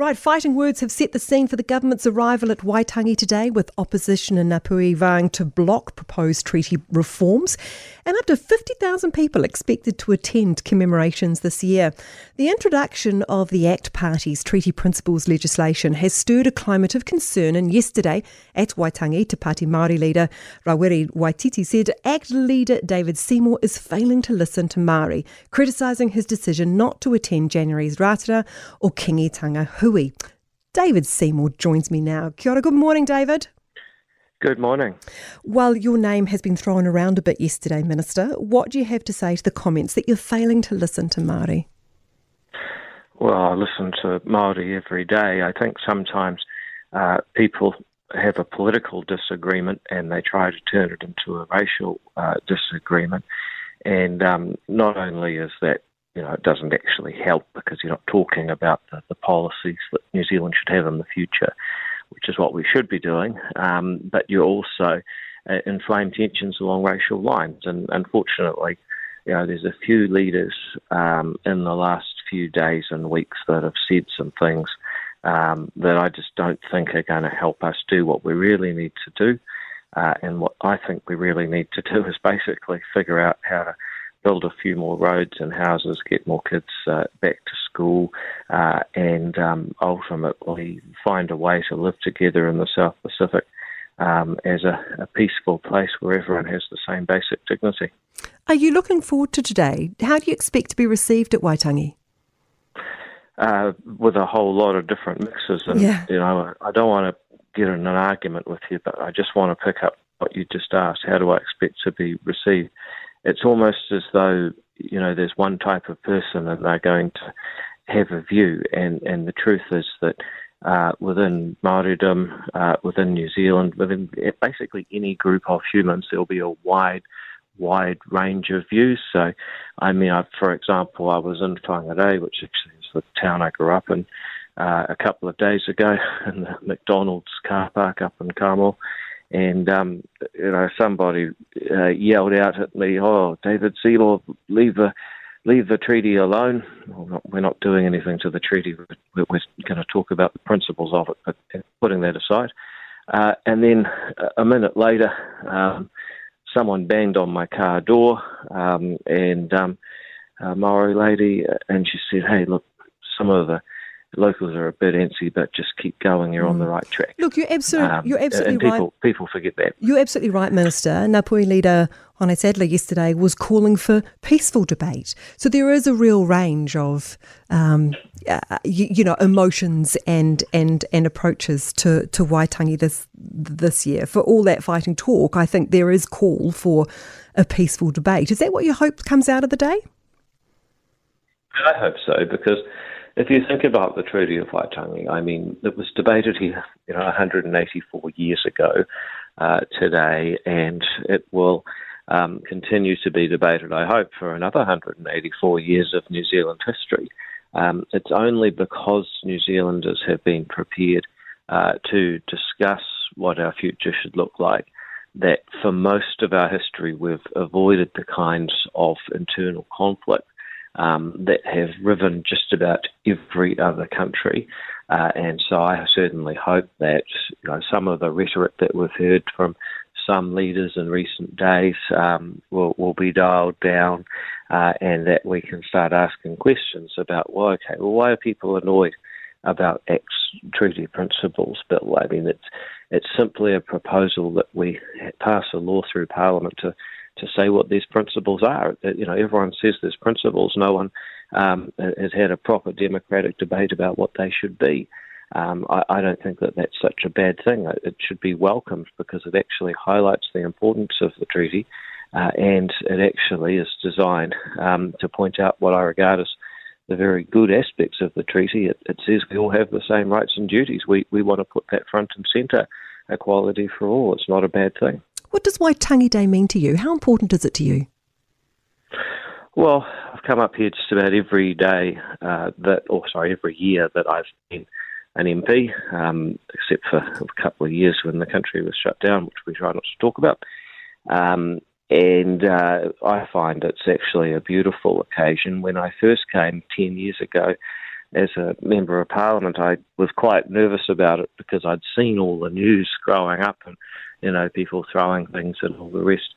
Right, fighting words have set the scene for the government's arrival at Waitangi today, with opposition in Ngāpuhi vying to block proposed treaty reforms, and up to 50,000 people expected to attend commemorations this year. The introduction of the ACT Party's treaty principles legislation has stirred a climate of concern, and yesterday at Waitangi, Te Pāti Māori leader Rawiri Waititi said ACT leader David Seymour is failing to listen to Māori, criticising his decision not to attend January's Ratana or Kingitanga Hui. David Seymour joins me now. Kia ora, good morning, David. Good morning. Well, your name has been thrown around a bit yesterday, Minister. What do you have to say to the comments that you're failing to listen to Māori? Well, I listen to Māori every day. I think sometimes uh, people have a political disagreement and they try to turn it into a racial uh, disagreement. And um, not only is that you know, it doesn't actually help because you're not talking about the, the policies that New Zealand should have in the future, which is what we should be doing. Um, but you also uh, inflame tensions along racial lines. And unfortunately, you know, there's a few leaders um, in the last few days and weeks that have said some things um, that I just don't think are going to help us do what we really need to do. Uh, and what I think we really need to do is basically figure out how to build a few more roads and houses, get more kids uh, back to school, uh, and um, ultimately find a way to live together in the South Pacific um, as a, a, peaceful place where everyone has the same basic dignity. Are you looking forward to today? How do you expect to be received at Waitangi? Uh, with a whole lot of different mixes, and yeah. you know, I don't want to get in an argument with you, but I just want to pick up what you just asked. How do I expect to be received? It's almost as though you know there's one type of person and they're going to have a view, and and the truth is that. Uh, within Māoridom, uh, within New Zealand, within basically any group of humans, there'll be a wide, wide range of views. So, I mean, I, for example, I was in Whangarei, which actually is the town I grew up in, uh, a couple of days ago in the McDonald's car park up in Carmel, and um, you know somebody uh, yelled out at me, "Oh, David Seymour, leave the leave the treaty alone." Well, not, we're not doing anything to the treaty. We're, we're going to talk about the principles of it, but putting that aside. Uh, and then a minute later, um, someone banged on my car door, um, and um, a Maori lady, uh, and she said, "Hey, look, some of the." Locals are a bit antsy, but just keep going. You're mm. on the mm. right track. Look, you're absolutely, um, you're absolutely and people, right. People forget that. You're absolutely right, Minister. Ngāpuhi leader Hone Sadler yesterday was calling for peaceful debate. So there is a real range of, um, uh, you, you, know, emotions and and and approaches to to Waitangi this this year. For all that fighting talk, I think there is call for a peaceful debate. Is that what you hope comes out of the day? I hope so because if you think about the Treaty of Waitangi, I mean, it was debated here, you know, 184 years ago uh, today, and it will um, continue to be debated, I hope, for another 184 years of New Zealand history. Um, it's only because New Zealanders have been prepared uh, to discuss what our future should look like that for most of our history we've avoided the kinds of internal conflict um, that have riven just about every other country. Uh, and so I certainly hope that you know some of the rhetoric that we've heard from some leaders in recent days um, will, will be dialed down, uh, and that we can start asking questions about well, okay, well, why are people annoyed about X treaty principles bill? I mean, it's it's simply a proposal that we pass a law through Parliament to to say what these principles are. You know, everyone says there's principles. No one um, has had a proper democratic debate about what they should be. Um, I, I, don't think that that's such a bad thing. It should be welcomed because it actually highlights the importance of the treaty, uh, and it actually is designed um, to point out what I regard as the very good aspects of the treaty. It, it, says we all have the same rights and duties. We we want to put that front and centre, equality for all. It's not a bad thing. What does Waitangi Day mean to you? How important is it to you? Well, I've come up here just about every day uh, that, or sorry, every year that I've been an MP, um, except for a couple of years when the country was shut down, which we try not to talk about. Um, and uh, I find it's actually a beautiful occasion. When I first came 10 years ago, as a member of parliament, I was quite nervous about it because I'd seen all the news growing up and, you know, people throwing things and all the rest.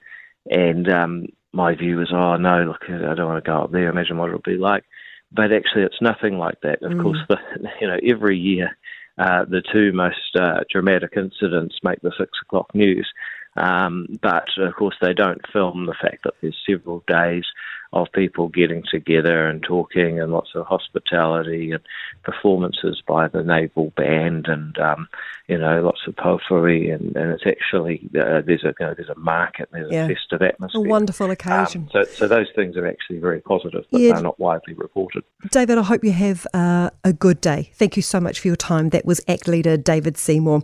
And um, my view was, oh, no, look, I don't want to go up there. Imagine what it'll be like. But actually, it's nothing like that. Of mm. course, the, you know, every year uh, the two most uh, dramatic incidents make the six o'clock news. Um, but of course, they don't film the fact that there's several days of people getting together and talking, and lots of hospitality and performances by the naval band, and um, you know, lots of potpourri, and, and it's actually uh, there's a you know, there's a market, there's yeah. a festive atmosphere, a wonderful occasion. Um, so, so those things are actually very positive, but yeah. they're not widely reported. David, I hope you have uh, a good day. Thank you so much for your time. That was ACT leader David Seymour.